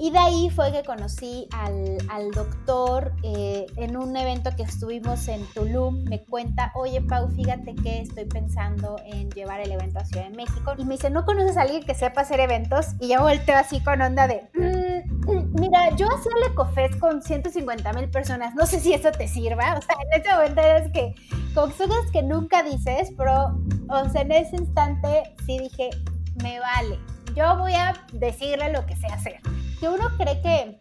Y de ahí fue que conocí al, al doctor eh, en un evento que estuvimos en Tulum. Me cuenta, oye Pau, fíjate que estoy pensando en llevar el evento a Ciudad de México. Y me dice, ¿no conoces a alguien que sepa hacer eventos? Y yo volteo así con onda de... Mm, mm, mira, yo hacía el Ecofest con 150 mil personas, no sé si eso te sirva, o sea, en ese momento es que con cosas que nunca dices, pero, o sea, en ese instante sí dije, me vale, yo voy a decirle lo que sé hacer. Que uno cree que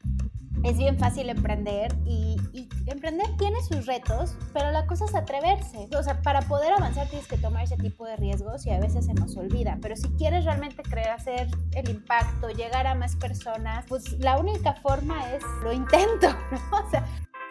es bien fácil emprender y, emprender tiene sus retos, pero la cosa es atreverse. O sea, para poder avanzar tienes que tomar ese tipo de riesgos y a veces se nos olvida. Pero si quieres realmente creer hacer el impacto, llegar a más personas, pues la única forma es lo intento, ¿no? O sea,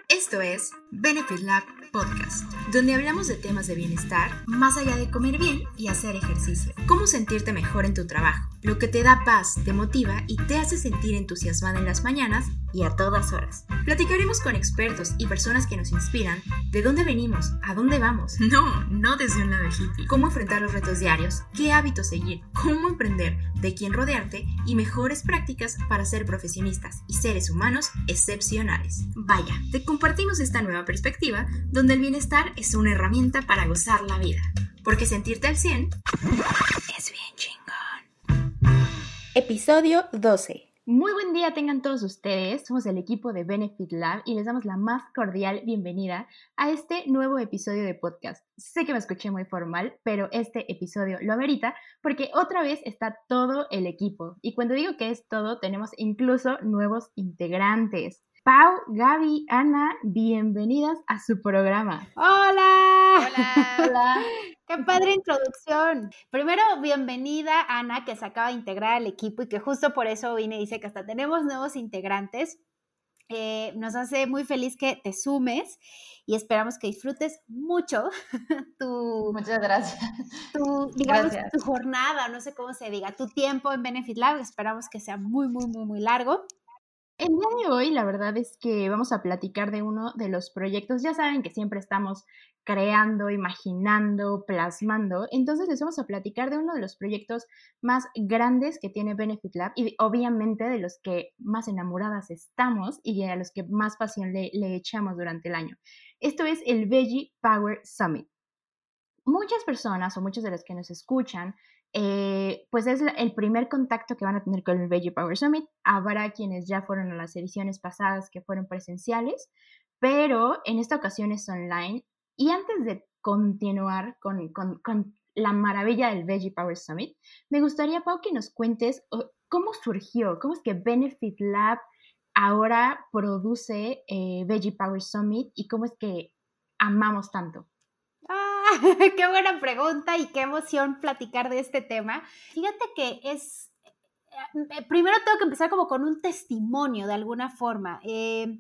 esto es Benefit Lab Podcast, donde hablamos de temas de bienestar más allá de comer bien y hacer ejercicio. Cómo sentirte mejor en tu trabajo, lo que te da paz, te motiva y te hace sentir entusiasmada en las mañanas y a todas horas. Platicaremos con expertos y personas que nos inspiran de dónde venimos, a dónde vamos. No, no desde un lado hippie. Cómo enfrentar los retos diarios, qué hábitos seguir, cómo emprender, de quién rodearte y mejores prácticas para ser profesionistas y seres humanos excepcionales. Vaya, te compartimos esta nueva perspectiva donde el bienestar es una herramienta para gozar la vida. Porque sentirte al 100 es bien chingón. Episodio 12. Muy buen día tengan todos ustedes, somos el equipo de Benefit Lab y les damos la más cordial bienvenida a este nuevo episodio de podcast. Sé que me escuché muy formal, pero este episodio lo amerita porque otra vez está todo el equipo. Y cuando digo que es todo, tenemos incluso nuevos integrantes. Pau, Gaby, Ana, bienvenidas a su programa. Hola. Hola. Qué padre introducción. Primero, bienvenida Ana, que se acaba de integrar al equipo y que justo por eso vine y dice que hasta tenemos nuevos integrantes. Eh, nos hace muy feliz que te sumes y esperamos que disfrutes mucho tu, Muchas gracias. Tu, digamos, tu jornada, no sé cómo se diga, tu tiempo en Benefit Lab. Esperamos que sea muy, muy, muy, muy largo. El día de hoy, la verdad es que vamos a platicar de uno de los proyectos. Ya saben que siempre estamos creando, imaginando, plasmando. Entonces les vamos a platicar de uno de los proyectos más grandes que tiene Benefit Lab y obviamente de los que más enamoradas estamos y a los que más pasión le, le echamos durante el año. Esto es el Veggie Power Summit. Muchas personas o muchos de los que nos escuchan eh, pues es el primer contacto que van a tener con el Veggie Power Summit. Habrá quienes ya fueron a las ediciones pasadas que fueron presenciales, pero en esta ocasión es online. Y antes de continuar con, con, con la maravilla del Veggie Power Summit, me gustaría, Pau, que nos cuentes cómo surgió, cómo es que Benefit Lab ahora produce eh, Veggie Power Summit y cómo es que amamos tanto. qué buena pregunta y qué emoción platicar de este tema. Fíjate que es, eh, primero tengo que empezar como con un testimonio de alguna forma. Eh,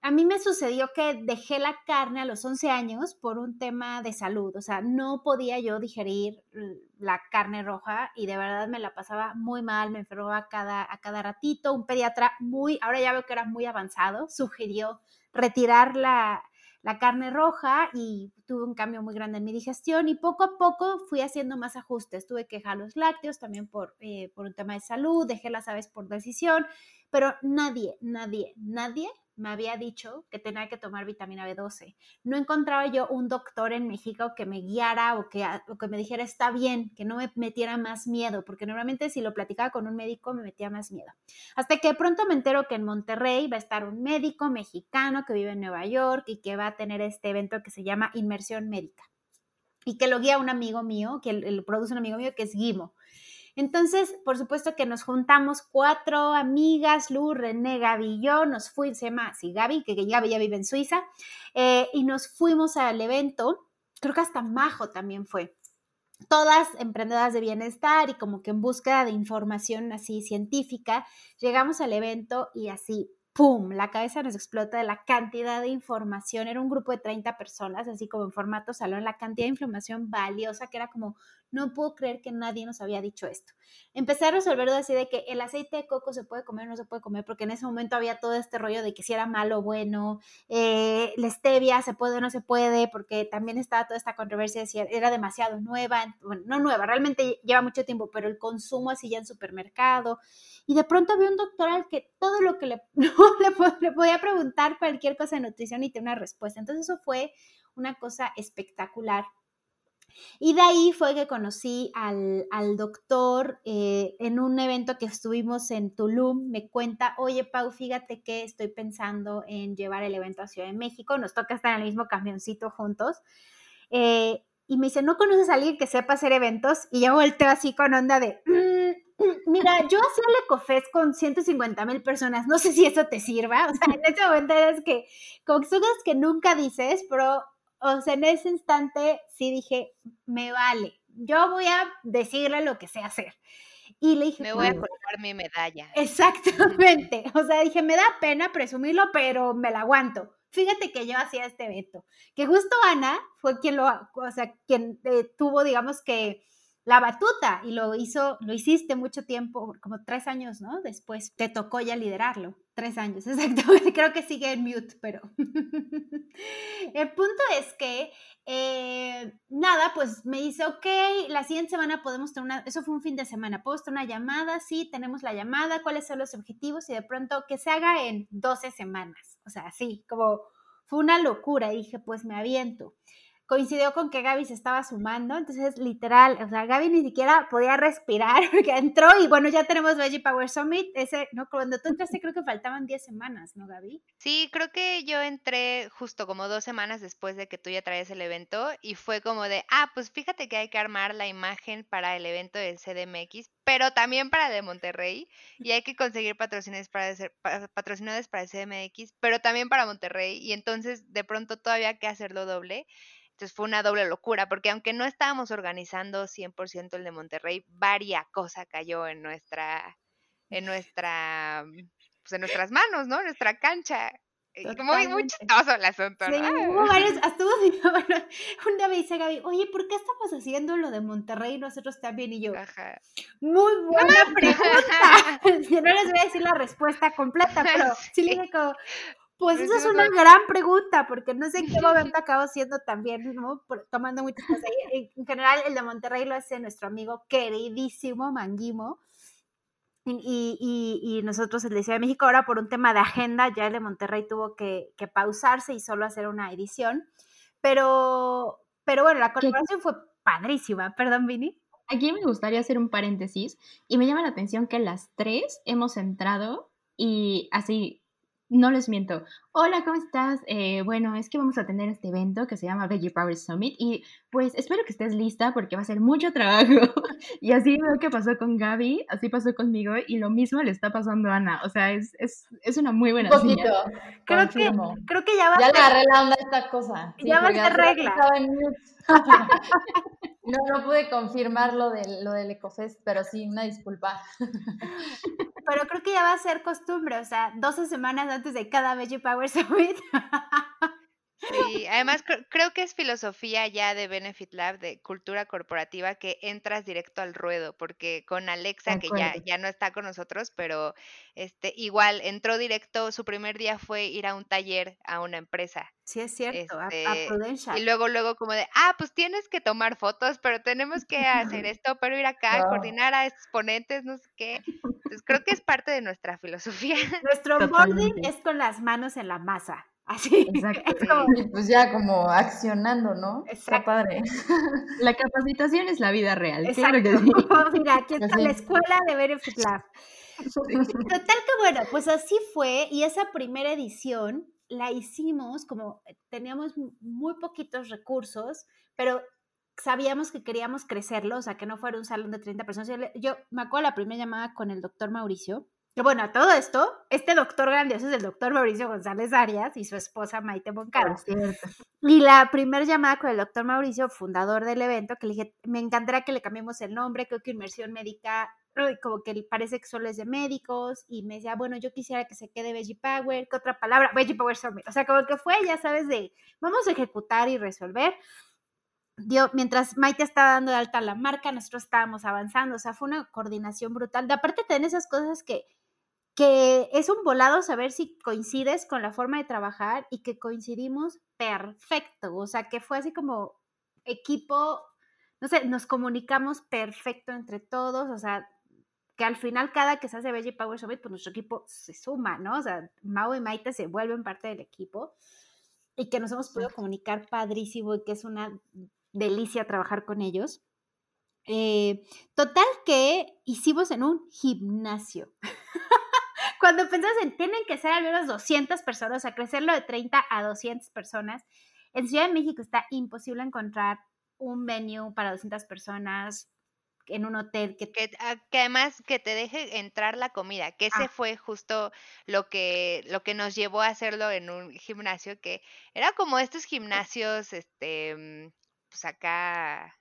a mí me sucedió que dejé la carne a los 11 años por un tema de salud, o sea, no podía yo digerir la carne roja y de verdad me la pasaba muy mal, me enfermaba cada, a cada ratito. Un pediatra muy, ahora ya veo que era muy avanzado, sugirió retirar la, la carne roja y tuve un cambio muy grande en mi digestión y poco a poco fui haciendo más ajustes. Tuve que dejar los lácteos también por, eh, por un tema de salud, dejé las aves por decisión, pero nadie, nadie, nadie me había dicho que tenía que tomar vitamina B12. No encontraba yo un doctor en México que me guiara o que, o que me dijera está bien, que no me metiera más miedo, porque normalmente si lo platicaba con un médico me metía más miedo. Hasta que pronto me entero que en Monterrey va a estar un médico mexicano que vive en Nueva York y que va a tener este evento que se llama Inmersión Médica y que lo guía un amigo mío, que lo produce un amigo mío que es Guimo. Entonces, por supuesto que nos juntamos cuatro amigas, Lu, René, Gaby y yo, nos fuimos, se llama así Gaby, que Gaby ya vive en Suiza, eh, y nos fuimos al evento, creo que hasta Majo también fue todas emprendedoras de bienestar y como que en búsqueda de información así científica, llegamos al evento y así, ¡pum!, la cabeza nos explota de la cantidad de información. Era un grupo de 30 personas, así como en formato salón, la cantidad de información valiosa que era como, no puedo creer que nadie nos había dicho esto. Empecé a resolver así de que el aceite de coco se puede comer o no se puede comer, porque en ese momento había todo este rollo de que si era malo o bueno, eh, la stevia se puede o no se puede, porque también estaba toda esta controversia de si era demasiado nueva, bueno, no nueva, realmente lleva mucho tiempo, pero el consumo así ya en supermercado. Y de pronto había un doctor al que todo lo que le, le, podía preguntar cualquier cosa de nutrición y tenía una respuesta. Entonces eso fue una cosa espectacular. Y de ahí fue que conocí al, doctor eh, en un evento que estuvimos en Tulum. Me cuenta, oye Pau, fíjate que estoy pensando en llevar el evento a Ciudad de México. Nos toca estar en el mismo camioncito juntos. Eh, y me dice, ¿no conoces a alguien que sepa hacer eventos? Y yo volteo así con onda de, mm, mira, yo hacía el Ecofest con 150 mil personas, no sé si eso te sirva. O sea, en ese momento es que, como que son cosas que nunca dices, pero o sea, en ese instante sí dije, me vale, yo voy a decirle lo que sé hacer. Y le dije, me voy a colocar mi medalla. Exactamente. O sea, dije, me da pena presumirlo, pero me la aguanto. Fíjate que yo hacía este evento, que justo Ana fue quien lo, o sea, quien eh, tuvo, digamos que, la batuta y lo hizo, lo hiciste mucho tiempo, como tres años, ¿no? Después te tocó ya liderarlo. Tres años, exactamente. Creo que sigue en mute, pero. El punto es que, eh, nada, pues me dice, ok, la siguiente semana podemos tener una. Eso fue un fin de semana. ¿Puedo tener una llamada? Sí, tenemos la llamada. ¿Cuáles son los objetivos? Y de pronto que se haga en 12 semanas. O sea, así, como fue una locura. Dije, pues me aviento coincidió con que Gaby se estaba sumando, entonces literal, o sea, Gaby ni siquiera podía respirar porque entró y bueno, ya tenemos Veggie Power Summit, ese, no, cuando tú entraste creo que faltaban 10 semanas, ¿no, Gaby? Sí, creo que yo entré justo como dos semanas después de que tú ya traías el evento y fue como de, ah, pues fíjate que hay que armar la imagen para el evento de CDMX, pero también para el de Monterrey y hay que conseguir patrocinadores para, patrocinadores para el CDMX, pero también para Monterrey y entonces de pronto todavía que hacerlo doble. Entonces fue una doble locura, porque aunque no estábamos organizando 100% el de Monterrey, varia cosa cayó en nuestra, en nuestra, pues en nuestras manos, ¿no? En nuestra cancha. Muy, muy chistoso el asunto. Sí, hubo varios, hasta bueno, un día me dice Gaby, oye, ¿por qué estamos haciendo lo de Monterrey y nosotros también? Y yo, Ajá. muy buena pregunta. no les voy a decir la respuesta completa, pero sí, le digo, pues esa es una gran pregunta, porque no sé en qué momento acabo siendo también, ¿no? tomando muchas cosas ahí. En general, el de Monterrey lo hace nuestro amigo queridísimo Manguimo. Y, y, nosotros el de Ciudad de México, ahora por un tema de agenda, ya el de Monterrey tuvo que, pausarse y solo hacer una edición. Pero, pero bueno, la colaboración fue padrísima. Perdón, Vini. Aquí me gustaría hacer un paréntesis y me llama la atención que las tres hemos entrado y así no les miento. Hola, ¿cómo estás? Eh, bueno, es que vamos a tener este evento que se llama Veggie Power Summit y pues espero que estés lista porque va a ser mucho trabajo. y así veo que pasó con Gaby, así pasó conmigo y lo mismo le está pasando a Ana. O sea, es, es, es una muy buena Un poquito. Creo que, creo que ya va ya a ser... Ya le agarré la onda a esta cosa. ya va a ser regla. No, no pude confirmar lo, de, lo del Ecofest, pero sí, una disculpa. Pero creo que ya va a ser costumbre, o sea, 12 semanas antes de cada Veggie Power Summit. Sí, además creo que es filosofía ya de Benefit Lab, de cultura corporativa, que entras directo al ruedo, porque con Alexa, que ya, ya no está con nosotros, pero este igual entró directo, su primer día fue ir a un taller a una empresa. Sí, es cierto, a, este, Y luego, luego como de, ah, pues tienes que tomar fotos, pero tenemos que hacer esto, pero ir acá, coordinar a estos ponentes, no sé qué. Entonces creo que es parte de nuestra filosofía. Nuestro onboarding es con las manos en la masa. Así. Exacto. Y pues ya como accionando, ¿no? Está padre. La capacitación es la vida real. Claro que sí. Mira, aquí está la escuela de Benefit Lab. Total que bueno, pues así fue. Y esa primera edición la hicimos como eh, teníamos muy poquitos recursos, pero sabíamos que queríamos crecerlo, o sea, que no fuera un salón de 30 personas. Yo, yo me acuerdo la primera llamada con el doctor Mauricio bueno, a todo esto, este doctor grandioso es el doctor Mauricio González Arias y su esposa Maite Moncada. Y la primera llamada con el doctor Mauricio, fundador del evento, que le dije, me encantaría que le cambiemos el nombre, creo que inmersión médica, como que parece que solo es de médicos, y me decía, bueno, yo quisiera que se quede Veggie Power, ¿qué otra palabra? Veggie Power Summit. O sea, como que fue, ya sabes, de vamos a ejecutar y resolver. Dio, mientras Maite estaba dando de alta la marca, nosotros estábamos avanzando, o sea, fue una coordinación brutal. De aparte, tener esas cosas que que es un volado saber si coincides con la forma de trabajar y que coincidimos perfecto, o sea, que fue así como equipo, no sé, nos comunicamos perfecto entre todos, o sea, que al final cada que se hace Veggie Power Summit, pues nuestro equipo se suma, ¿no? O sea, Mau y Maite se vuelven parte del equipo y que nos hemos podido comunicar padrísimo y que es una delicia trabajar con ellos. Eh, total que hicimos en un gimnasio. Cuando pensás en tienen que ser al menos 200 personas, o sea, crecerlo de 30 a 200 personas, en Ciudad de México está imposible encontrar un venue para 200 personas en un hotel que... Ah, que, además que te deje entrar la comida, que ese Ah. fue justo lo que, lo que nos llevó a hacerlo en un gimnasio, que era como estos gimnasios, este, mm, pues acá,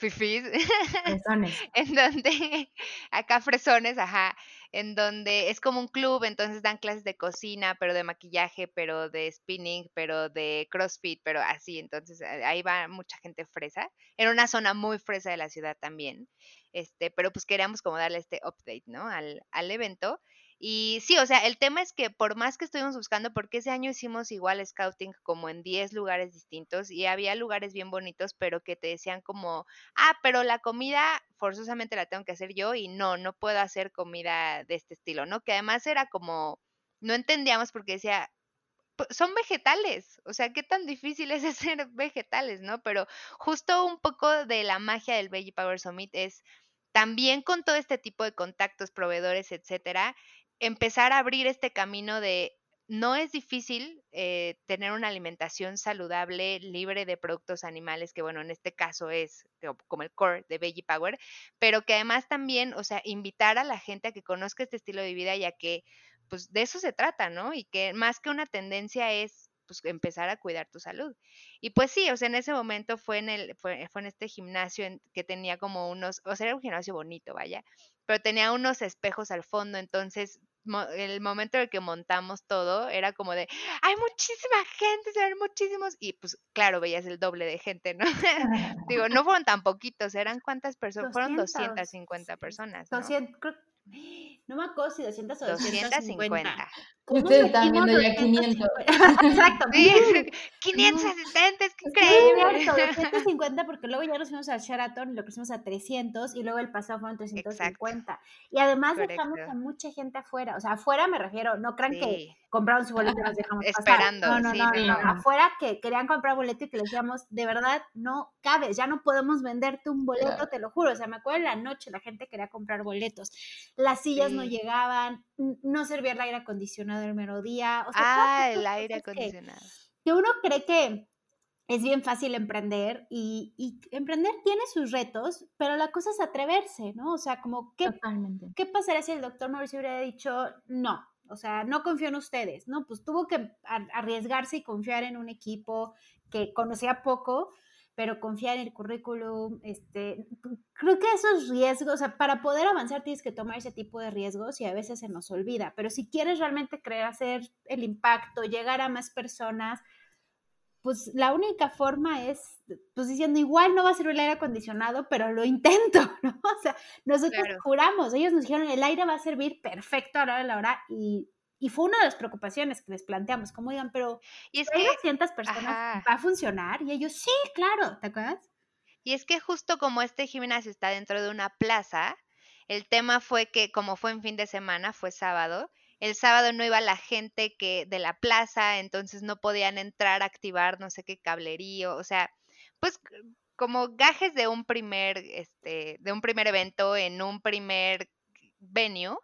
fifís, Fresones. en donde, acá fresones, ajá, en donde es como un club, entonces dan clases de cocina, pero de maquillaje, pero de spinning, pero de CrossFit, pero así, entonces a- ahí va mucha gente fresa, en una zona muy fresa de la ciudad también, este, pero pues queríamos como darle este update, ¿no? Al, al evento. Y sí, o sea, el tema es que por más que estuvimos buscando, porque ese año hicimos igual scouting como en 10 lugares distintos y había lugares bien bonitos, pero que te decían como, ah, pero la comida forzosamente la tengo que hacer yo y no, no puedo hacer comida de este estilo, ¿no? Que además era como, no entendíamos porque decía, "P- son vegetales, o sea, qué tan difícil es hacer vegetales, ¿no? Pero justo un poco de la magia del Veggie Power Summit es también con todo este tipo de contactos, proveedores, etcétera, empezar a abrir este camino de no es difícil eh, tener una alimentación saludable, libre de productos animales, que bueno, en este caso es como- el core de Veggie Power, pero que además también, o sea, invitar a la gente a que conozca este estilo de vida, ya que pues de eso se trata, ¿no? Y que más que una tendencia es pues empezar a cuidar tu salud. Y pues sí, o sea, en ese momento fue en el, fue, fue en este gimnasio que tenía como unos, o sea, era un gimnasio bonito, vaya, pero tenía unos espejos al fondo, entonces el momento en el que montamos todo era como de, hay muchísima gente, se ven muchísimos, y pues claro, veías el doble de gente, ¿no? Digo, no fueron tan poquitos, eran cuántas personas, fueron 200, 250 personas, ¿no? 200, creo- no me acuerdo si 200 o 250. 250. Y ustedes están viendo ya 500. Exacto. Sí, ¡uh! 500 No. asistentes, qué Es increíble. cierto, 250 porque luego ya nos fuimos al Sheraton y lo crecimos a 300 y luego el pasado fueron 350. Y además dejamos a mucha gente afuera, o sea, afuera me refiero, no crean que compraron su boleto y nos dejamos pasar. Esperando, No, no, sí, no, no, no, no. afuera que querían comprar boleto y que les decíamos, de verdad, no cabes, ya no podemos venderte un boleto, Claro. te lo juro, o sea, me acuerdo en la noche la gente quería comprar boletos, las sillas no llegaban, no servía el aire acondicionado el mero día, o sea, todas Ah, el aire que- acondicionado. que uno cree que es bien fácil emprender y, y emprender tiene sus retos, pero la cosa es atreverse, ¿no? O sea, como, ¿qué, Totalmente. ¿qué pasaría si el doctor Mauricio hubiera dicho no? O sea, no confío en ustedes, ¿no? Pues tuvo que ar- arriesgarse y confiar en un equipo que conocía poco, pero confiar en el currículum, este, creo que esos riesgos, o sea, para poder avanzar tienes que tomar ese tipo de riesgos y a veces se nos olvida, pero si quieres realmente creer hacer el impacto, llegar a más personas, pues la única forma es, pues diciendo, igual no va a ser el aire acondicionado, pero lo intento, ¿no? O sea, nosotros Claro. juramos, ellos nos dijeron, el aire va a servir perfecto a la hora de la hora y, y fue una de las preocupaciones que les planteamos, como digan, pero Y es hay que 200 personas, ajá. ¿va a funcionar? Y ellos, sí, claro, ¿te acuerdas? Y es que justo como este gimnasio está dentro de una plaza, el tema fue que como fue en fin de semana, fue sábado, el sábado no iba la gente que de la plaza, entonces no podían entrar a activar no sé qué cablerío, o sea, pues como gajes de un primer este de un primer evento en un primer venue.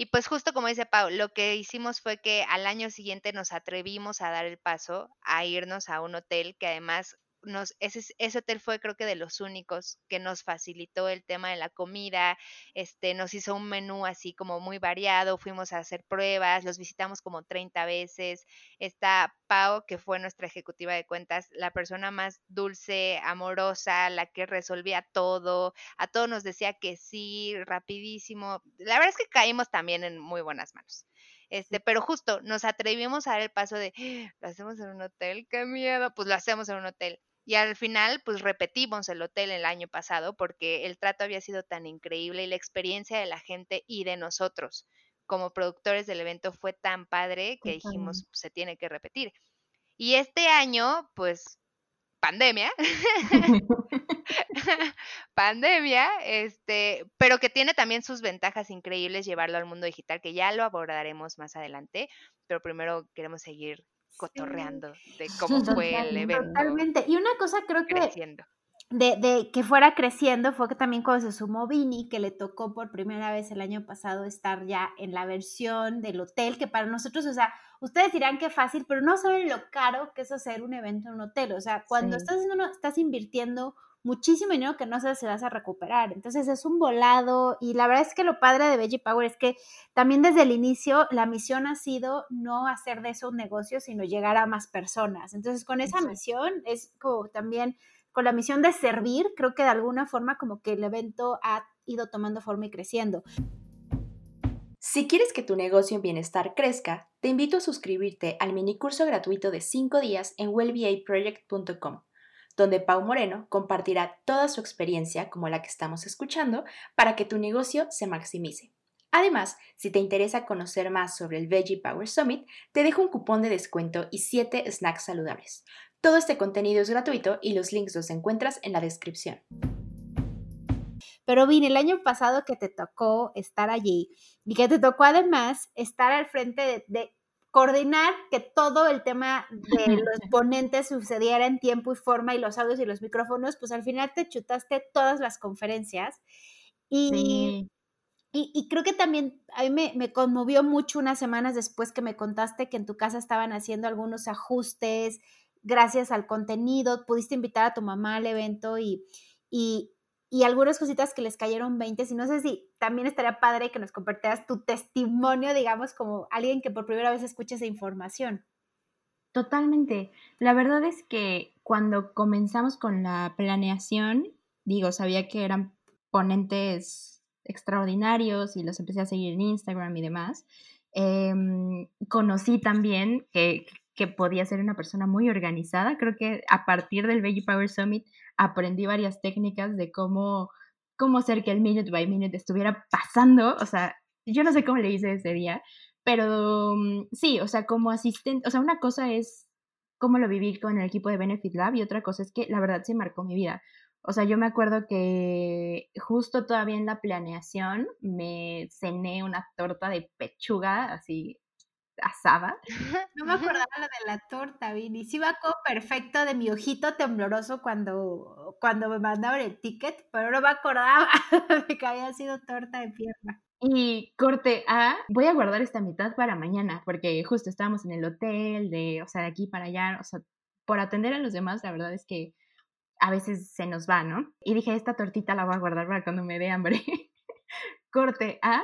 Y pues justo como dice Pau, lo que hicimos fue que al año siguiente nos atrevimos a dar el paso a irnos a un hotel que además nos, ese, es- ese hotel fue creo que de los únicos que nos facilitó el tema de la comida, este, nos hizo un menú así como muy variado, fuimos a hacer pruebas, los visitamos como 30 veces. Está Pau, que fue nuestra ejecutiva de cuentas, la persona más dulce, amorosa, la que resolvía todo, a todos nos decía que sí, rapidísimo. La verdad es que caímos también en muy buenas manos. Este, pero justo nos atrevimos a dar el paso de, "Ah, lo hacemos en un hotel, qué miedo, pues lo hacemos en un hotel. Y al final, pues repetimos el hotel el año pasado porque el trato había sido tan increíble y la experiencia de la gente y de nosotros como productores del evento fue tan padre que dijimos, se tiene que repetir. Y este año, pues, pandemia, pandemia, este, pero que tiene también sus ventajas increíbles llevarlo al mundo digital, que ya lo abordaremos más adelante, pero primero queremos seguir cotorreando de cómo fue el evento. Totalmente. Y una cosa creo que creciendo. de, de que fuera creciendo fue que también cuando se sumó Vini, que le tocó por primera vez el año pasado estar ya en la versión del hotel, que para nosotros, o sea, ustedes dirán que fácil, pero no saben lo caro que es hacer un evento en un hotel. O sea, cuando Sí. estás, haciendo uno- estás invirtiendo muchísimo dinero que no sabes si vas a recuperar. Entonces es un volado y la verdad es que lo padre de Veggie Power es que también desde el inicio la misión ha sido no hacer de eso un negocio, sino llegar a más personas. Entonces con esa misión es como también con la misión de servir, creo que de alguna forma como que el evento ha ido tomando forma y creciendo. Si quieres que tu negocio en bienestar crezca, te invito a suscribirte al minicurso gratuito de 5 días en wellbeaproject.com, donde Pau Moreno compartirá toda su experiencia, como la que estamos escuchando, para que tu negocio se maximice. Además, si te interesa conocer más sobre el Veggie Power Summit, te dejo un cupón de descuento y 7 snacks saludables. Todo este contenido es gratuito y los links los encuentras en la descripción. Pero Vini, el año pasado que te tocó estar allí y que te tocó además estar al frente de coordinar que todo el tema de los ponentes sucediera en tiempo y forma y los audios y los micrófonos, pues al final te chutaste todas las conferencias y, Sí. y, y creo que también a mí me, me conmovió mucho unas semanas después que me contaste que en tu casa estaban haciendo algunos ajustes gracias al contenido, pudiste invitar a tu mamá al evento y, y, y algunas cositas que les cayeron 20. Y no sé si también estaría padre que nos compartieras tu testimonio, digamos, como alguien que por primera vez escuche esa información. Totalmente. La verdad es que cuando comenzamos con la planeación, digo, sabía que eran ponentes extraordinarios y los empecé a seguir en Instagram y demás. Em, conocí también que, que podía ser una persona muy organizada. Creo que a partir del Veggie Power Summit aprendí varias técnicas de cómo, cómo hacer que el minute by minute estuviera pasando. O sea, yo no sé cómo le hice ese día, pero mm, sí, o sea, como asistente, o sea, una cosa es cómo lo viví con el equipo de Benefit Lab y otra cosa es que la verdad sí marcó mi vida. O sea, yo me acuerdo que justo todavía en la planeación me cené una torta de pechuga así asada. No me acordaba lo de la torta, Vini. Sí va como perfecto de mi ojito tembloroso cuando, cuando me mandaron el ticket, pero no me acordaba de que había sido torta de pierna. Y corte A, voy a guardar esta mitad para mañana, porque justo estábamos en el hotel, de, o sea, de aquí para allá, o sea, por atender a los demás, la verdad es que a veces se nos va, ¿no? Y dije, esta tortita la voy a guardar para cuando me dé hambre. corte A,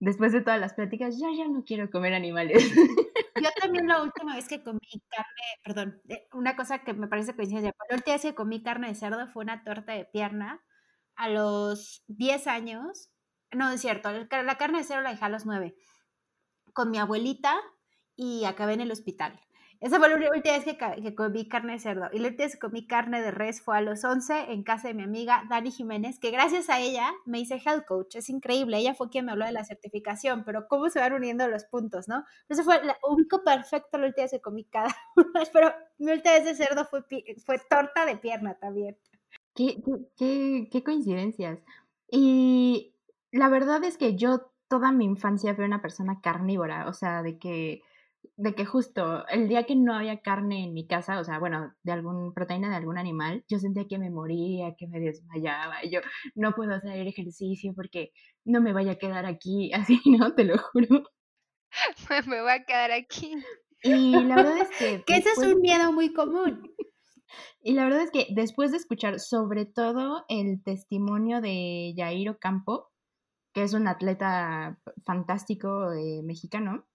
después de todas las pláticas, ya, ya no quiero comer animales. Yo también la última vez que comí carne, perdón, eh, una cosa que me parece coincidencia, la última vez que comí carne de cerdo fue una torta de pierna a los 10 años. No, es cierto, la carne de cerdo la dejé a los 9 con mi abuelita y acabé en el hospital. Esa fue la última vez que, que comí carne de cerdo. Y la última vez que comí carne de res fue a los 11 en casa de mi amiga Dani Jiménez, que gracias a ella me hice health coach. Es increíble. Ella fue quien me habló de la certificación, pero cómo se van uniendo los puntos, ¿no? Eso fue la único perfecto la última vez que comí cada una. Pero mi última vez de cerdo fue, fue torta de pierna también. qué, qué, qué coincidencias. Y la verdad es que yo toda mi infancia fui una persona carnívora, o sea, de que, de que justo el día que no había carne en mi casa, o sea, bueno, de algún proteína de algún animal, yo sentía que me moría, que me desmayaba, y yo no puedo hacer ejercicio porque no me vaya a quedar aquí, así, ¿no? Te lo juro. me voy a quedar aquí. Y la verdad es que... Que ese es un miedo muy común. Y la verdad es que después de escuchar sobre todo el testimonio de Jairo Campo, que es un atleta fantástico eh, mexicano,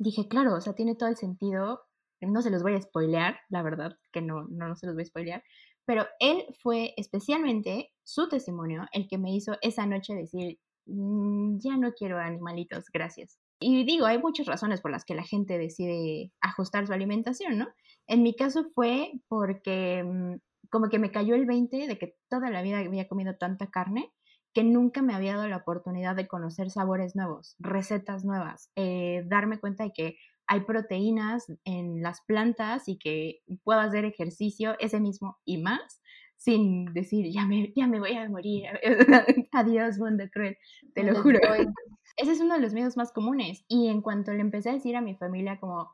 dije, claro, o sea, tiene todo el sentido. No se los voy a spoilear, la verdad, que no, no, se los voy a spoilear. Pero él fue especialmente su testimonio el que me hizo esa noche decir, "Mm, ya no quiero animalitos, gracias. Y digo, hay muchas razones por las que la gente decide ajustar su alimentación, ¿no? En mi caso fue porque mm, como que me cayó el 20 de que toda la vida había comido tanta carne que nunca me había dado la oportunidad de conocer sabores nuevos, recetas nuevas, eh, darme cuenta de que hay proteínas en las plantas y que puedo hacer ejercicio ese mismo y más sin decir, ya me, ya me voy a morir, adiós mundo cruel, te lo juro. Ese es uno de los miedos más comunes. Y en cuanto le empecé a decir a mi familia como,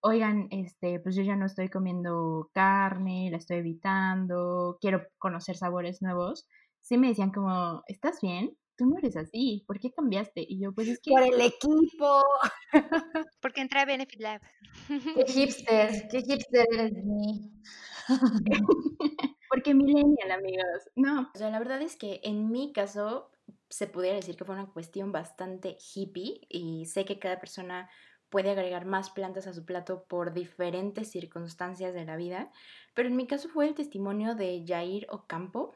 oigan, este, pues yo ya no estoy comiendo carne, la estoy evitando, quiero conocer sabores nuevos, sí me decían como, ¿estás bien? Tú no eres así, ¿por qué cambiaste? Y yo, pues es que... Por el equipo. Porque entré a Benefit Lab. Qué hipster, qué hipster eres de mí. Porque millennial, amigos. No. O sea, la verdad es que en mi caso se pudiera decir que fue una cuestión bastante hippie y sé que cada persona puede agregar más plantas a su plato por diferentes circunstancias de la vida, pero en mi caso fue el testimonio de Jair Ocampo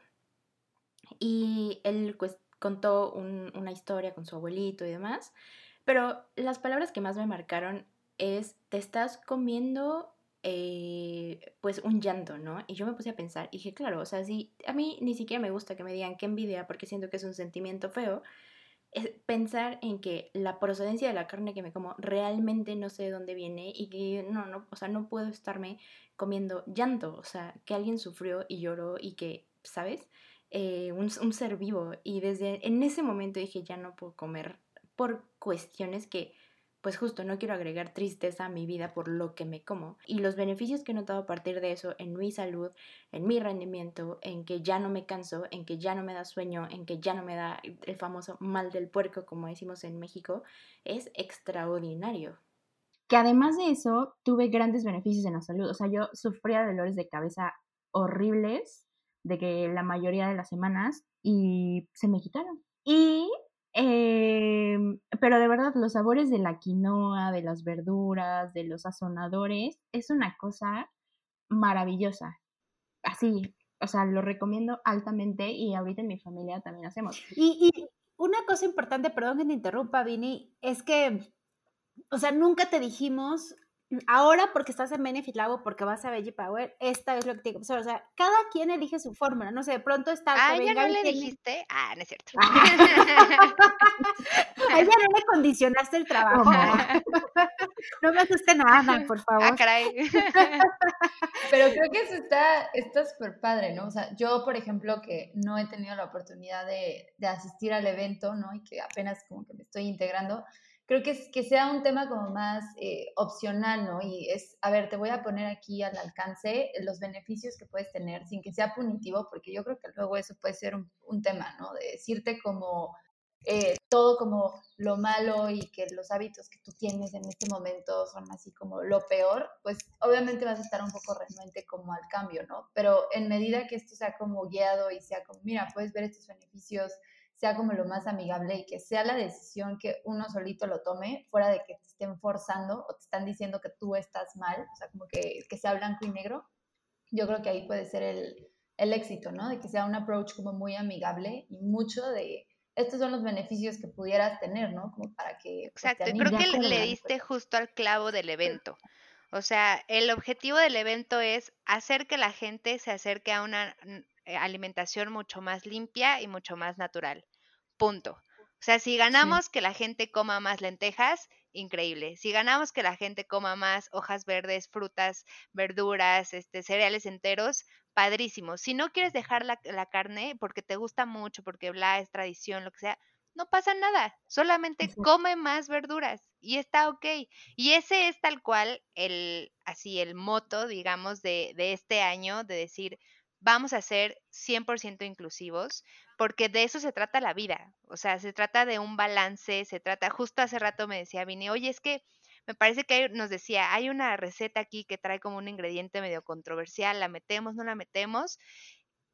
y él pues, contó una historia con su abuelito y demás, pero las palabras que más me marcaron es, te estás comiendo eh, pues un llanto, ¿no? Y yo me puse a pensar y dije, claro, o sea, si a mí ni siquiera me gusta que me digan qué envidia porque siento que es un sentimiento feo, es pensar en que la procedencia de la carne que me como realmente no sé de dónde viene y que no, no, o sea, no puedo estarme comiendo llanto, o sea, que alguien sufrió y lloró y que, ¿sabes? Eh, un, ser vivo. Y desde en ese momento dije, ya no puedo comer por cuestiones que pues justo no quiero agregar tristeza a mi vida por lo que me como. Y los beneficios que he notado a partir de eso en mi salud, en mi rendimiento, en que ya no me canso, en que ya no me da sueño, en que ya no me da el famoso mal del puerco, como decimos en México, es extraordinario. Que además de eso, tuve grandes beneficios en la salud. O sea, yo sufría dolores de cabeza horribles de que la mayoría de las semanas y se me quitaron. Y Em, pero de verdad, los sabores de la quinoa, de las verduras, de los sazonadores, es una cosa maravillosa. Así, o sea, lo recomiendo altamente y ahorita en mi familia también hacemos. Y, y una cosa importante, perdón que te interrumpa, Vini, es que, o sea, nunca te dijimos ahora porque estás en Benefit Lab porque vas a Veggie Power, esta es lo que te digo. O sea, cada quien elige su fórmula, no sé, de pronto está... Ah, ¿ya no le dijiste? Ah, no es cierto. a ella no le condicionaste el trabajo. no me asuste nada, por favor. Ah, caray. Pero creo que eso está súper padre, ¿no? O sea, yo, por ejemplo, que no he tenido la oportunidad de, de asistir al evento, ¿no? Y que apenas como que me estoy integrando, creo que, que sea un tema como más eh, opcional, ¿no? Y es, a ver, te voy a poner aquí al alcance los beneficios que puedes tener sin que sea punitivo, porque yo creo que luego eso puede ser un, un tema, ¿no? De decirte como eh, todo como lo malo y que los hábitos que tú tienes en este momento son así como lo peor, pues obviamente vas a estar un poco renuente como al cambio, ¿no? Pero en medida que esto sea como guiado y sea como, mira, puedes ver estos beneficios sea como lo más amigable y que sea la decisión que uno solito lo tome, fuera de que te estén forzando o te están diciendo que tú estás mal, o sea, como que, que sea blanco y negro, yo creo que ahí puede ser el, el éxito, ¿no? De que sea un approach como muy amigable y mucho de, estos son los beneficios que pudieras tener, ¿no? Como para que... Pues, Exacto, creo que le diste justo al clavo del evento. O sea, el objetivo del evento es hacer que la gente se acerque a una eh, alimentación mucho más limpia y mucho más natural. Punto. O sea, si ganamos que la gente coma más lentejas, increíble. Si ganamos que la gente coma más hojas verdes, frutas, verduras, este, cereales enteros, padrísimo. Si no quieres dejar la, la carne porque te gusta mucho, porque bla es tradición, lo que sea, no pasa nada. Solamente come más verduras y está ok. Y ese es tal cual el, así, el moto, digamos, de, de este año, de decir, vamos a ser 100% inclusivos, porque de eso se trata la vida, o sea, se trata de un balance, se trata, justo hace rato me decía Vini, oye, es que me parece que nos decía, hay una receta aquí que trae como un ingrediente medio controversial, la metemos, no la metemos,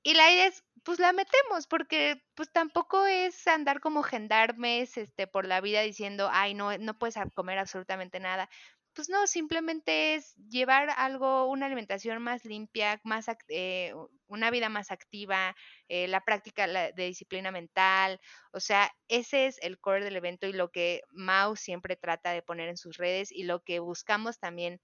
y la idea es, pues la metemos, porque pues tampoco es andar como gendarmes este, por la vida diciendo, ay, no, no puedes comer absolutamente nada pues no, simplemente es llevar algo, una alimentación más limpia, más eh, una vida más activa, eh, la práctica de disciplina mental, o sea, ese es el core del evento y lo que Mau siempre trata de poner en sus redes y lo que buscamos también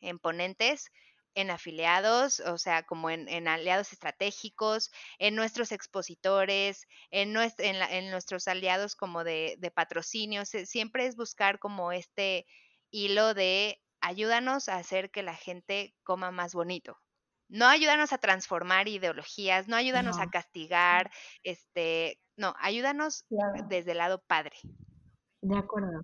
en ponentes en afiliados, o sea, como en, aliados estratégicos, en nuestros expositores, en, en, nuestros aliados como de, de patrocinios. Siempre es buscar como este, hilo de ayúdanos a hacer que la gente coma más bonito. no ayúdanos a transformar ideologías, no ayúdanos a castigar, este, no, ayúdanos desde el lado padre. De acuerdo.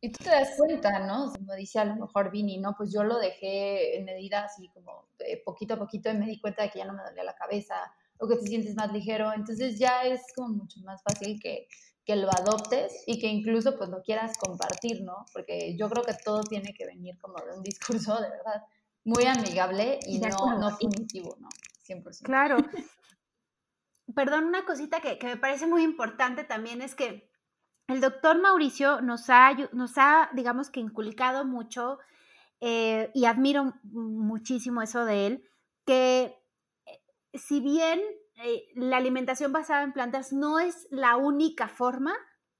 Y tú te das cuenta, ¿no? Como dice a lo mejor Vini, ¿no? Pues yo lo dejé en medida así como poquito a poquito y me di cuenta de que ya no me dolía la cabeza o que te sientes más ligero. Entonces ya es como mucho más fácil que, que lo adoptes y que incluso pues lo quieras compartir, ¿no? Porque yo creo que todo tiene que venir como de un discurso de verdad muy amigable y no, no punitivo, ¿no? 100%. Claro. Perdón, una cosita que, que me parece muy importante también es que el doctor Mauricio nos ha, nos ha, digamos que, inculcado mucho eh, y admiro muchísimo eso de él, que si bien eh, la alimentación basada en plantas no es la única forma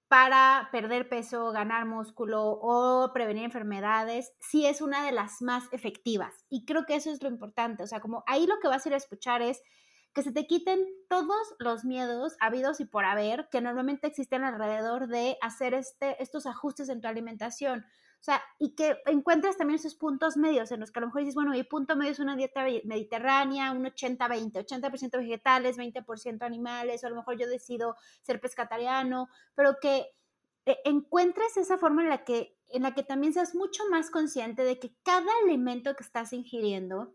para perder peso, ganar músculo o prevenir enfermedades, sí es una de las más efectivas. Y creo que eso es lo importante. O sea, como ahí lo que vas a ir a escuchar es que se te quiten todos los miedos habidos y por haber que normalmente existen alrededor de hacer este, estos ajustes en tu alimentación. O sea, y que encuentres también esos puntos medios en los que a lo mejor dices, bueno, mi punto medio es una dieta mediterránea, un 80-20, 80%, vegetales, 20% animales, o a lo mejor yo decido ser pescatariano, pero que eh, encuentres esa forma en la que en la que también seas mucho más consciente de que cada alimento que estás ingiriendo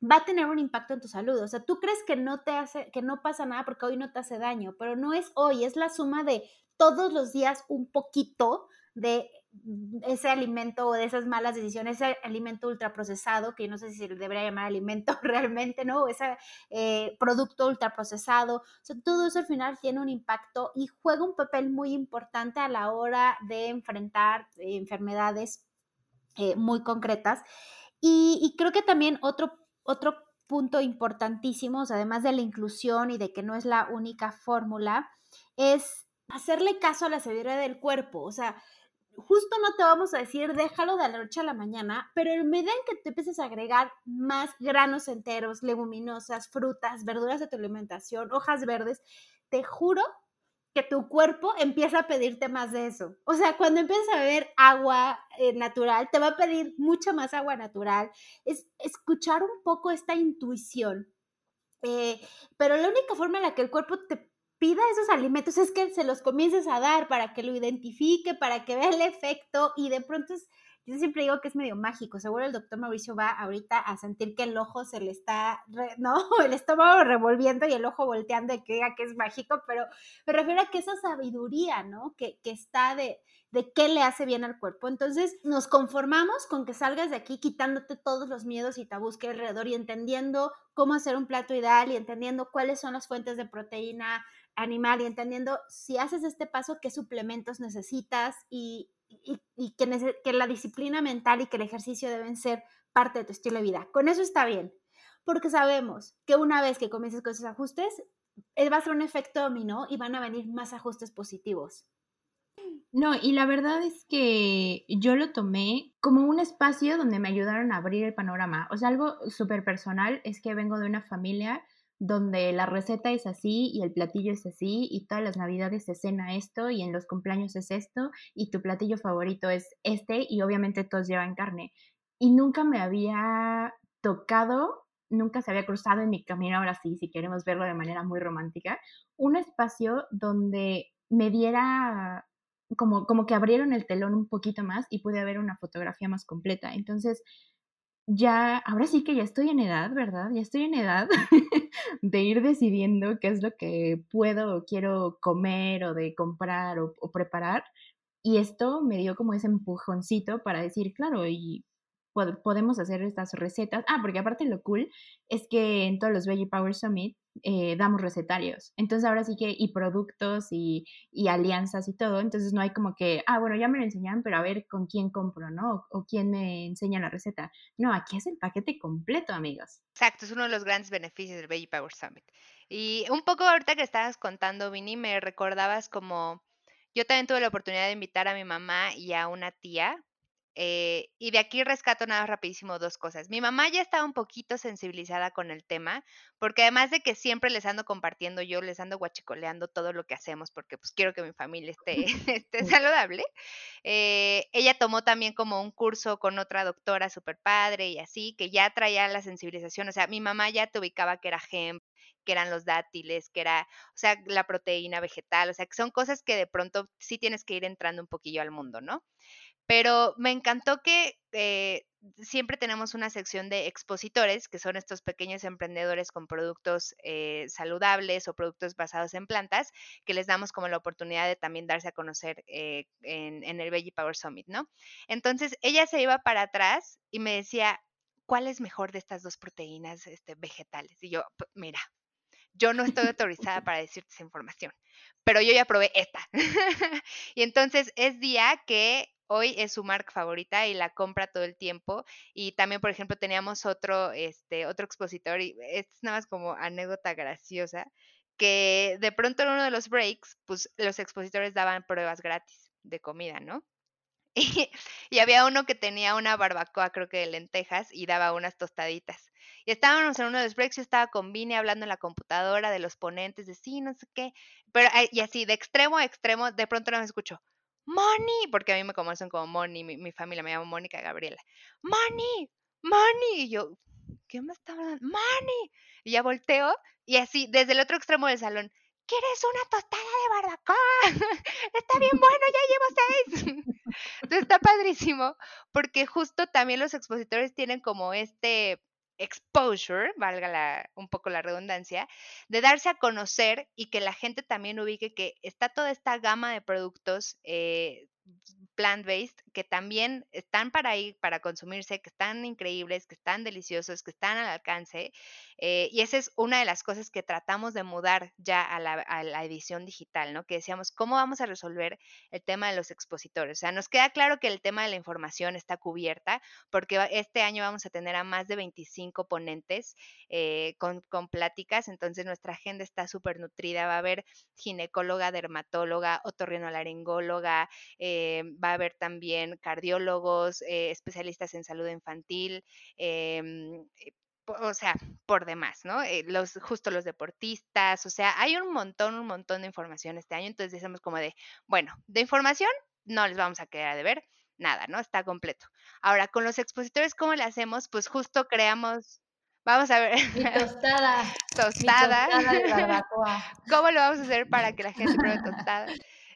va a tener un impacto en tu salud. O sea, tú crees que no te hace, que no pasa nada porque hoy no te hace daño, pero no es hoy, es la suma de todos los días un poquito de ese alimento o de esas malas decisiones, ese alimento ultraprocesado, que no sé si debería llamar alimento realmente, ¿no? Ese eh, producto ultraprocesado. O sea, todo eso al final tiene un impacto y juega un papel muy importante a la hora de enfrentar enfermedades eh, muy concretas. Y, y creo que también otro otro punto importantísimo, además de la inclusión y de que no es la única fórmula, es hacerle caso a la sabiduría del cuerpo. O sea, justo no te vamos a decir déjalo de la noche a la mañana, pero en medida en que te empieces a agregar más granos enteros, leguminosas, frutas, verduras de tu alimentación, hojas verdes, te juro que tu cuerpo empieza a pedirte más de eso. O sea, cuando empiezas a beber agua eh, natural, te va a pedir mucha más agua natural. Es escuchar un poco esta intuición. Eh, pero la única forma en la que el cuerpo te pida esos alimentos es que se los comiences a dar para que lo identifique, para que vea el efecto y de pronto es yo siempre digo que es medio mágico. Seguro el doctor Mauricio va ahorita a sentir que el ojo se le está, ¿no? El estómago revolviendo y el ojo volteando y que diga que es mágico, pero me refiero a que esa sabiduría, ¿no? Que, que está de, de qué le hace bien al cuerpo. Entonces nos conformamos con que salgas de aquí quitándote todos los miedos y tabús que hay alrededor y entendiendo cómo hacer un plato ideal y entendiendo cuáles son las fuentes de proteína animal y entendiendo si haces este paso qué suplementos necesitas y, y, que, que la disciplina mental y que el ejercicio deben ser parte de tu estilo de vida. Con eso está bien, porque sabemos que una vez que comiences con esos ajustes, eh, va a ser un efecto dominó y van a venir más ajustes positivos. No, y la verdad es que yo lo tomé como un espacio donde me ayudaron a abrir el panorama. O sea, algo súper personal es que vengo de una familia donde la receta es así y el platillo es así y todas las navidades se cena esto y en los cumpleaños es esto y tu platillo favorito es este y obviamente todos llevan carne. Y nunca me había tocado, nunca se había cruzado en mi camino, ahora sí, si queremos verlo de manera muy romántica, un espacio donde me diera como, como que abrieron el telón un poquito más y pude ver una fotografía más completa. Entonces, ya, ahora sí que ya estoy en edad, ¿verdad? Ya estoy en edad de ir decidiendo qué es lo que puedo o quiero comer o de comprar o, preparar. Y esto me dio como ese empujoncito para decir, claro, y podemos hacer estas recetas. Ah, porque aparte lo cool es que en todos los Veggie Power Summit eh, damos recetarios. Entonces ahora sí que, y productos y, y, alianzas y todo. Entonces no hay como que, ah, bueno, ya me lo enseñan, pero a ver con quién compro, ¿no? O, quién me enseña la receta. No, aquí es el paquete completo, amigos. Exacto, es uno de los grandes beneficios del Veggie Power Summit. Y un poco ahorita que estabas contando, Vini, me recordabas como... Yo también tuve la oportunidad de invitar a mi mamá y a una tía eh, y de aquí rescato nada rapidísimo dos cosas. Mi mamá ya estaba un poquito sensibilizada con el tema, porque además de que siempre les ando compartiendo yo, les ando guachicoleando todo lo que hacemos, porque pues quiero que mi familia esté, esté saludable. eh, ella tomó también como un curso con otra doctora super padre y así, que ya traía la sensibilización. O sea, mi mamá ya te ubicaba que era hemp, que eran los dátiles, que era, o sea, la proteína vegetal, o sea, que son cosas que de pronto sí tienes que ir entrando un poquillo al mundo, ¿no? Pero me encantó que eh, siempre tenemos una sección de expositores, que son estos pequeños emprendedores con productos eh, saludables o productos basados en plantas, que les damos como la oportunidad de también darse a conocer eh, en, en, el Veggie Power Summit, ¿no? Entonces, ella se iba para atrás y me decía, ¿cuál es mejor de estas dos proteínas este, vegetales? Y yo, mira, yo no estoy autorizada para decirte esa información, pero yo ya probé esta. y entonces es día que hoy es su marca favorita y la compra todo el tiempo. Y también, por ejemplo, teníamos otro, este, otro expositor, y es nada más como anécdota graciosa, que de pronto en uno de los breaks, pues los expositores daban pruebas gratis de comida, ¿no? Y, había uno que tenía una barbacoa, creo que de lentejas, y daba unas tostaditas. Y estábamos en uno de los breaks, yo estaba con Vini hablando en la computadora de los ponentes, de sí, no sé qué. Pero, y así, de extremo a extremo, de pronto no me escucho, Moni, porque a mí me conocen como Moni, mi, mi familia me llama Mónica Gabriela. Moni, Moni. Y yo, ¿qué me está hablando? Moni. Y ya volteo, y así, desde el otro extremo del salón, ¿quieres una tostada de barbacoa? está bien bueno, ya llevo seis. Entonces está padrísimo, porque justo también los expositores tienen como este exposure, valga la, un poco la redundancia, de darse a conocer y que la gente también ubique que está toda esta gama de productos eh, plant-based que también están para ir, para consumirse, que están increíbles, que están deliciosos, que están al alcance. Eh, y esa es una de las cosas que tratamos de mudar ya a la, edición digital, ¿no? Que decíamos, ¿cómo vamos a resolver el tema de los expositores? O sea, nos queda claro que el tema de la información está cubierta, porque este año vamos a tener a más de 25 ponentes eh, con, con pláticas, entonces nuestra agenda está súper nutrida, va a haber ginecóloga, dermatóloga, otorrinolaringóloga, eh, va a haber también cardiólogos, eh, especialistas en salud infantil, em, eh, o sea, por demás, ¿no? Eh, los, justo los deportistas, o sea, hay un montón, un montón de información este año, entonces decimos como de, bueno, de información no les vamos a quedar de ver nada, ¿no? Está completo. Ahora, con los expositores, ¿cómo le hacemos? Pues justo creamos, vamos a ver. Mi tostada. tostada. tostada de barbacoa. ¿Cómo lo vamos a hacer para que la gente pruebe tostada?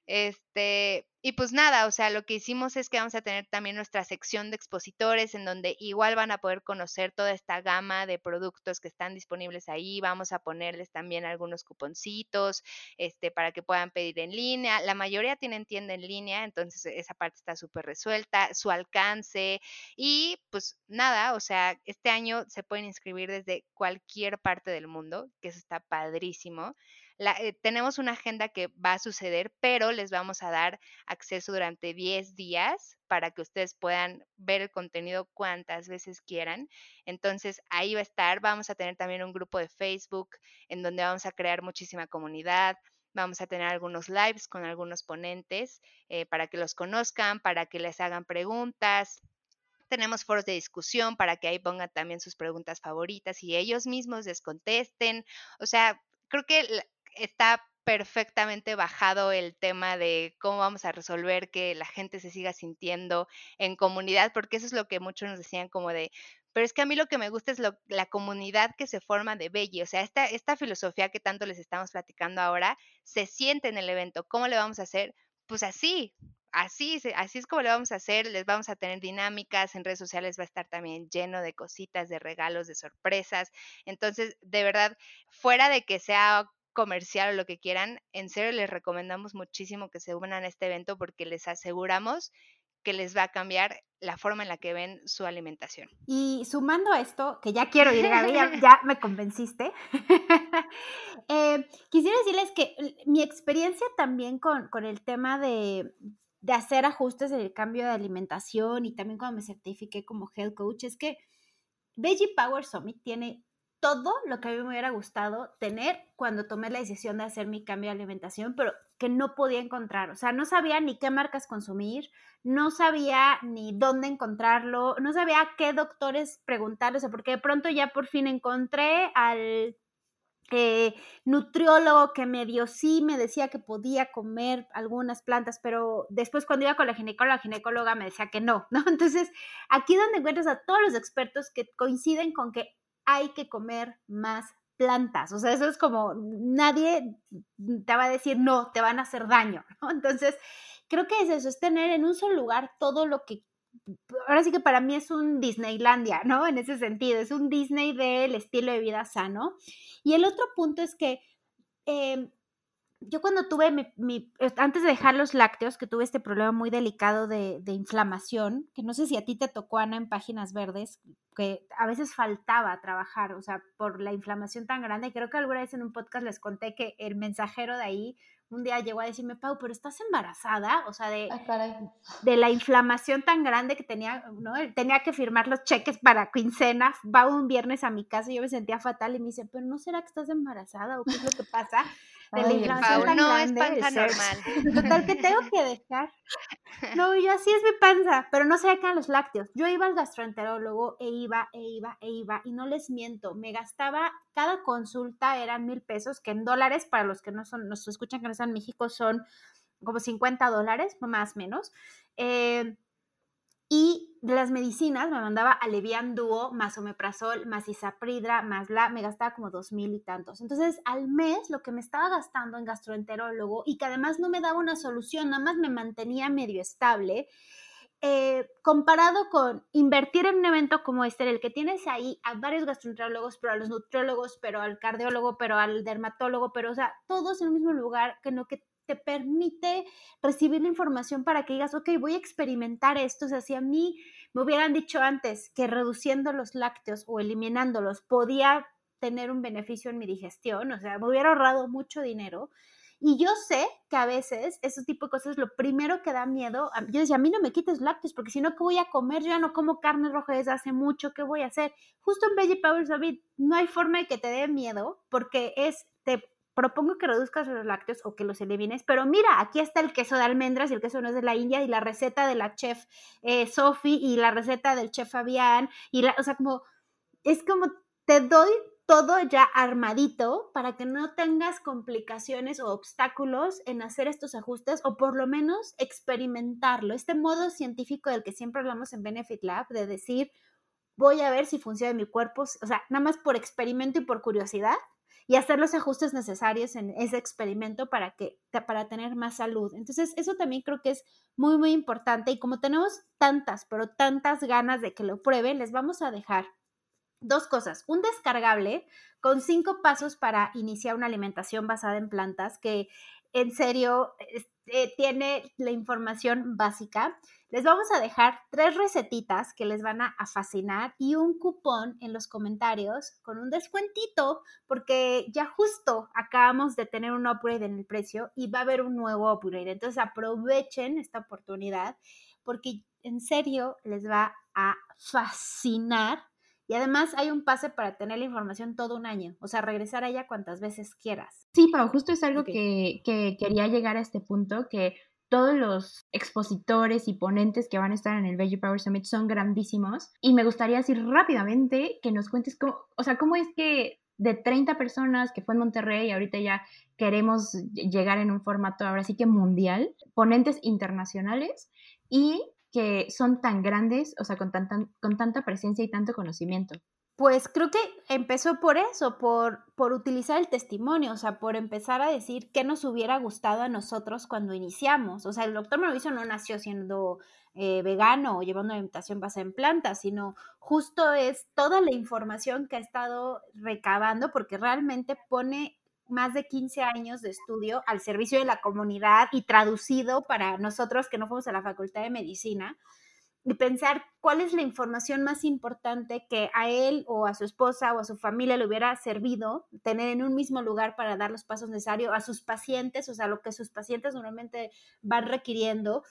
Este, y pues nada, o sea, lo que hicimos es que vamos a tener también nuestra sección de expositores en donde igual van a poder conocer toda esta gama de productos que están disponibles ahí. Vamos a ponerles también algunos cuponcitos este, para que puedan pedir en línea. La mayoría tienen tienda en línea, entonces esa parte está súper resuelta, su alcance y pues nada, o sea, este año se pueden inscribir desde cualquier parte del mundo, que eso está padrísimo. Eh, tenemos una agenda que va a suceder, pero les vamos a dar acceso durante 10 días para que ustedes puedan ver el contenido cuantas veces quieran. Entonces ahí va a estar. Vamos a tener también un grupo de Facebook en donde vamos a crear muchísima comunidad. Vamos a tener algunos lives con algunos ponentes eh, para que los conozcan, para que les hagan preguntas, tenemos foros de discusión para que ahí pongan también sus preguntas favoritas y ellos mismos les contesten. O sea, creo que está perfectamente bajado el tema de cómo vamos a resolver que la gente se siga sintiendo en comunidad, porque eso es lo que muchos nos decían como de, pero es que a mí lo que me gusta es la comunidad que se forma de Belly, o sea, esta, esta filosofía que tanto les estamos platicando ahora se siente en el evento. ¿Cómo le vamos a hacer? Pues así, así, así es como le vamos a hacer, les vamos a tener dinámicas, en redes sociales va a estar también lleno de cositas, de regalos, de sorpresas. Entonces, de verdad, fuera de que sea comercial o lo que quieran, en serio les recomendamos muchísimo que se unan a este evento porque les aseguramos que les va a cambiar la forma en la que ven su alimentación. Y sumando a esto, que ya quiero ir, Gaby, ya, me convenciste, eh, quisiera decirles que mi experiencia también con, con el tema de, de, hacer ajustes en el cambio de alimentación y también cuando me certifiqué como health coach es que Veggie Power Summit tiene todo lo que a mí me hubiera gustado tener cuando tomé la decisión de hacer mi cambio de alimentación, pero que no podía encontrar. O sea, no sabía ni qué marcas consumir, no sabía ni dónde encontrarlo, no sabía qué doctores preguntarles, porque de pronto ya por fin encontré al, eh, nutriólogo que medio sí me decía que podía comer algunas plantas, pero después cuando iba con la ginecóloga, la ginecóloga me decía que no, ¿no? Entonces, aquí donde encuentras a todos los expertos que coinciden con que hay que comer más plantas, o sea, eso es como nadie te va a decir no, te van a hacer daño, ¿no? Entonces, creo que es eso, es tener en un solo lugar todo lo que ahora sí que para mí es un Disneylandia, ¿no? En ese sentido, es un Disney del estilo de vida sano. Y el otro punto es que em, yo cuando tuve mi, antes de dejar los lácteos, que tuve este problema muy delicado de, de, inflamación, que no sé si a ti te tocó, Ana, en Páginas Verdes, que a veces faltaba trabajar, o sea, por la inflamación tan grande. Creo que alguna vez en un podcast les conté que el mensajero de ahí un día llegó a decirme, Pau, pero estás embarazada, o sea, de, de la inflamación tan grande que tenía, ¿no? Tenía que firmar los cheques para quincena, va un viernes a mi casa y yo me sentía fatal y me dice, pero ¿no será que estás embarazada o qué es lo que pasa? De la inflamación tan no es panza normal. Total que tengo que dejar. No, yo así es mi panza, pero no se quedan los lácteos. Yo iba al gastroenterólogo e iba, e iba, e iba, y no les miento, me gastaba, cada consulta eran mil pesos, que en dólares, para los que no son, nos escuchan que no están en México, son como 50 dólares, más o menos. Eh, y de las medicinas me mandaba Alevian Duo, más Omeprazol, más Isapridra, más la, me gastaba como dos mil y tantos. Entonces, al mes lo que me estaba gastando en gastroenterólogo y que además no me daba una solución, nada más me mantenía medio estable, eh, comparado con invertir en un evento como este, en el que tienes ahí a varios gastroenterólogos, pero a los nutriólogos, pero al cardiólogo, pero al dermatólogo, pero o sea, todos en el mismo lugar, que no que te permite recibir la información para que digas, ok, voy a experimentar esto. O sea, si a mí me hubieran dicho antes que reduciendo los lácteos o eliminándolos podía tener un beneficio en mi digestión, o sea, me hubiera ahorrado mucho dinero. Y yo sé que a veces ese tipo de cosas, lo primero que da miedo, yo decía, a mí no me quites lácteos, porque si no, ¿qué voy a comer? Yo ya no como carne roja desde hace mucho, ¿qué voy a hacer? Justo en Veggie Power David, no hay forma de que te dé miedo, porque es, te propongo que reduzcas los lácteos o que los elimines, pero mira, aquí está el queso de almendras y el queso no es de la India y la receta de la chef eh, Sophie y la receta del chef Fabián y la, o sea, como, es como te doy todo ya armadito para que no tengas complicaciones o obstáculos en hacer estos ajustes o por lo menos experimentarlo. Este modo científico del que siempre hablamos en Benefit Lab, de decir, voy a ver si funciona mi cuerpo, o sea, nada más por experimento y por curiosidad, y hacer los ajustes necesarios en ese experimento para, que, para tener más salud. Entonces, eso también creo que es muy, muy importante y como tenemos tantas, pero tantas ganas de que lo prueben, les vamos a dejar dos cosas. Un descargable con cinco pasos para iniciar una alimentación basada en plantas que en serio eh, tiene la información básica. Les vamos a dejar tres recetitas que les van a, fascinar y un cupón en los comentarios con un descuentito porque ya justo acabamos de tener un upgrade en el precio y va a haber un nuevo upgrade. Entonces aprovechen esta oportunidad porque en serio les va a fascinar y además hay un pase para tener la información todo un año, o sea, regresar a ella cuantas veces quieras. Sí, Pau, justo es algo que, que, quería llegar a este punto, que todos los expositores y ponentes que van a estar en el Veggie Power Summit son grandísimos y me gustaría decir rápidamente que nos cuentes cómo, o sea, cómo es que de 30 personas que fue en Monterrey, ahorita ya queremos llegar en un formato ahora sí que mundial, ponentes internacionales y que son tan grandes, o sea, con, con tanta presencia y tanto conocimiento. Pues creo que empezó por eso, por, por utilizar el testimonio, o sea, por empezar a decir qué nos hubiera gustado a nosotros cuando iniciamos. O sea, el doctor Mauricio no nació siendo eh, vegano o llevando alimentación basada en plantas, sino justo es toda la información que ha estado recabando porque realmente pone más de 15 años de estudio al servicio de la comunidad y traducido para nosotros que no fuimos a la Facultad de Medicina y pensar cuál es la información más importante que a él o a su esposa o a su familia le hubiera servido tener en un mismo lugar para dar los pasos necesarios a sus pacientes, o sea, lo que sus pacientes normalmente van requiriendo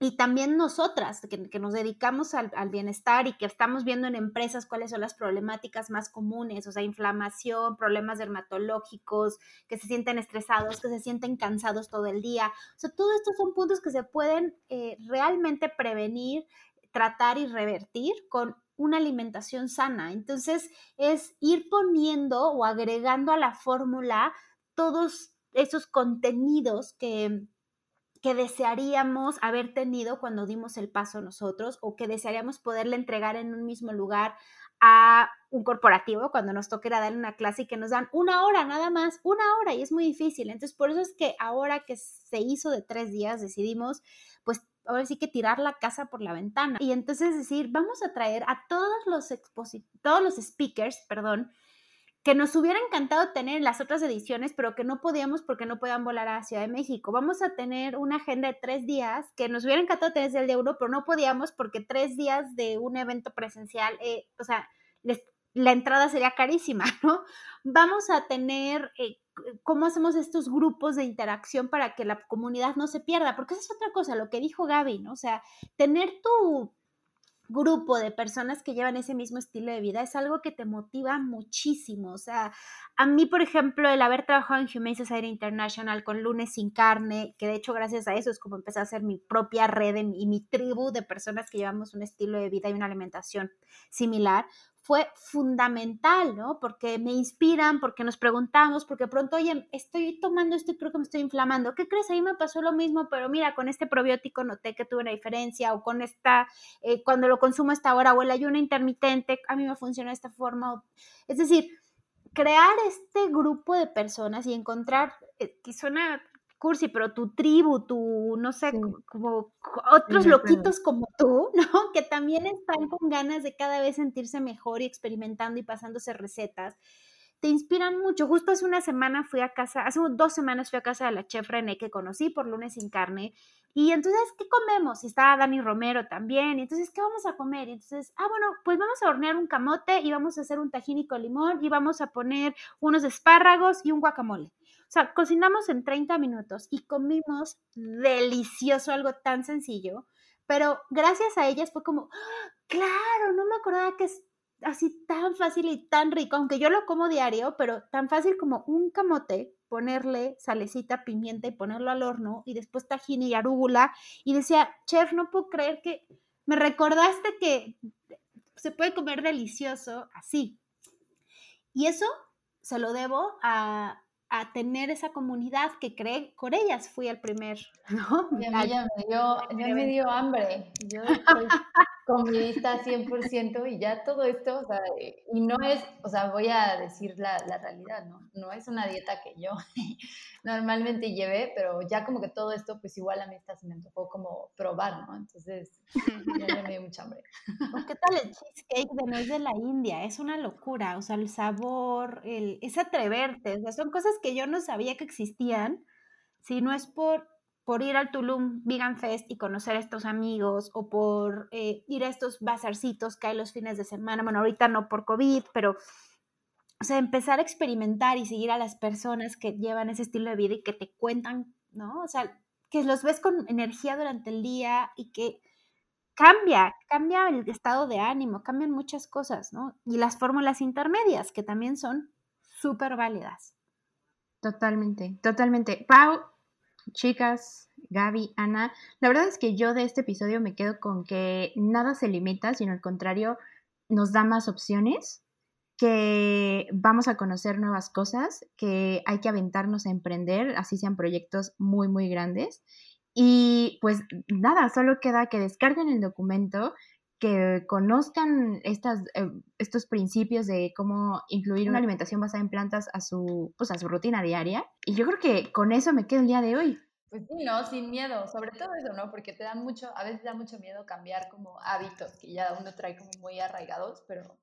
y también nosotras, que, nos dedicamos al, bienestar y que estamos viendo en empresas cuáles son las problemáticas más comunes, o sea, inflamación, problemas dermatológicos, que se sienten estresados, que se sienten cansados todo el día. O sea, todos estos son puntos que se pueden eh, realmente prevenir, tratar y revertir con una alimentación sana. Entonces es ir poniendo o agregando a la fórmula todos esos contenidos que, que desearíamos haber tenido cuando dimos el paso nosotros o que desearíamos poderle entregar en un mismo lugar a un corporativo cuando nos toque ir a dar una clase y que nos dan una hora nada más, una hora y es muy difícil. Entonces, por eso es que ahora que se hizo de tres días, decidimos pues ahora sí que tirar la casa por la ventana. Y entonces decir, vamos a traer a todos los, todos los speakers, perdón, que nos hubiera encantado tener en las otras ediciones, pero que no podíamos porque no podían volar a Ciudad de México. Vamos a tener una agenda de tres días que nos hubiera encantado tener desde el de uno, pero no podíamos porque tres días de un evento presencial, eh, o sea, la entrada sería carísima, ¿no? Vamos a tener eh, cómo hacemos estos grupos de interacción para que la comunidad no se pierda, porque esa es otra cosa, lo que dijo Gaby, ¿no? O sea, tener tu grupo de personas que llevan ese mismo estilo de vida es algo que te motiva muchísimo. O sea, a mí, por ejemplo, el haber trabajado en Humane Society International con Lunes sin Carne, que de hecho gracias a eso es como empecé a hacer mi propia red y mi tribu de personas que llevamos un estilo de vida y una alimentación similar, fue fundamental, ¿no? Porque me inspiran, porque nos preguntamos, porque pronto, oye, estoy tomando esto y creo que me estoy inflamando. ¿Qué crees? A mí me pasó lo mismo, pero mira, con este probiótico noté que tuve una diferencia, o con esta, eh, cuando lo consumo a esta hora, o el ayuno intermitente, a mí me funciona de esta forma. Es decir, crear este grupo de personas y encontrar, eh, que suena cursi, pero tu tribu, tu, no sé, como, otros loquitos como tú, ¿no? Que también están con ganas de cada vez sentirse mejor y experimentando y pasándose recetas. Te inspiran mucho. Justo hace una semana fui a casa, hace dos semanas fui a casa de la chef René que conocí por lunes sin carne. Y entonces, ¿qué comemos? Y estaba Dani Romero también. Y entonces, ¿qué vamos a comer? Y entonces, ah, bueno, pues vamos a hornear un camote y vamos a hacer un tajín con limón y vamos a poner unos espárragos y un guacamole. Sea, cocinamos en 30 minutos y comimos delicioso, algo tan sencillo, pero gracias a ellas fue como, ¡Ah! claro, no me acordaba que es así tan fácil y tan rico, aunque yo lo como diario, pero tan fácil como un camote, ponerle salecita, pimienta y ponerlo al horno y después tajín y arúgula. Y decía, chef, no puedo creer que me recordaste que se puede comer delicioso así. Y eso se lo debo a, a tener esa comunidad que cree, con ellas fui el primer, ¿no? Ya me dio, ya me dio hambre. Yo estoy comidista 100% y ya todo esto, o sea, y no es, o sea, voy a decir la, la realidad, ¿no? No es una dieta que yo normalmente llevé, pero ya como que todo esto, pues igual a mí está, se me tocó como probar, ¿no? Entonces, ya me dio mucha hambre. ¿Qué tal el cheesecake de nuez de la India? Es una locura, o sea, el sabor, el, es atreverte, o sea, son cosas que yo no sabía que existían, si no es por por ir al Tulum Vegan Fest y conocer a estos amigos o por eh, ir a estos bazarcitos que hay los fines de semana, bueno, ahorita no por COVID, pero, o sea, empezar a experimentar y seguir a las personas que llevan ese estilo de vida y que te cuentan, ¿no? O sea, que los ves con energía durante el día y que cambia, cambia el estado de ánimo, cambian muchas cosas, ¿no? Y las fórmulas intermedias, que también son súper válidas. Totalmente, totalmente. Pau, chicas, Gaby, Ana, la verdad es que yo de este episodio me quedo con que nada se limita, sino al contrario, nos da más opciones, que vamos a conocer nuevas cosas, que hay que aventarnos a emprender, así sean proyectos muy, muy grandes. Y pues nada, solo queda que descarguen el documento, que conozcan estas, eh, estos principios de cómo incluir una alimentación basada en plantas a su, pues, a su rutina diaria. Y yo creo que con eso me quedo el día de hoy. Pues sí, ¿no? Sin miedo, sobre todo eso, ¿no? Porque te da mucho, a veces da mucho miedo cambiar como hábitos que ya uno trae como muy arraigados, pero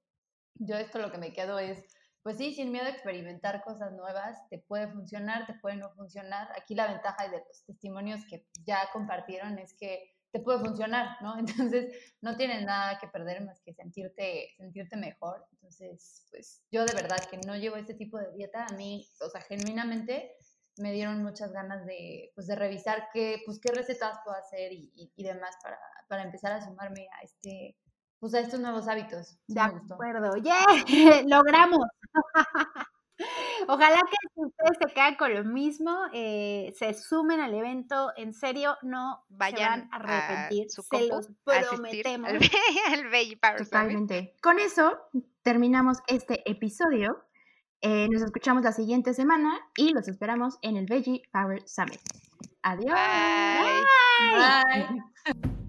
yo esto lo que me quedo es, pues sí, sin miedo a experimentar cosas nuevas, te puede funcionar, te puede no funcionar. Aquí la ventaja de los testimonios que ya compartieron es que te puede funcionar, ¿no? Entonces, no tienes nada que perder más que sentirte, sentirte mejor. Entonces, pues yo de verdad que no llevo este tipo de dieta, a mí, o sea, genuinamente me dieron muchas ganas de, pues, de revisar qué, pues, qué recetas puedo hacer y, y, demás para, para, empezar a sumarme a este, pues, a estos nuevos hábitos. de acuerdo, ¡yeah! Logramos. Ojalá que si ustedes se quedan con lo mismo, eh, se sumen al evento, en serio, no se Vayan van a arrepentir, su se los a prometemos. al, al Veggie Power Summit. Totalmente. Con eso terminamos este episodio. Eh, nos escuchamos la siguiente semana y los esperamos en el Veggie Power Summit. Adiós. Bye. Bye.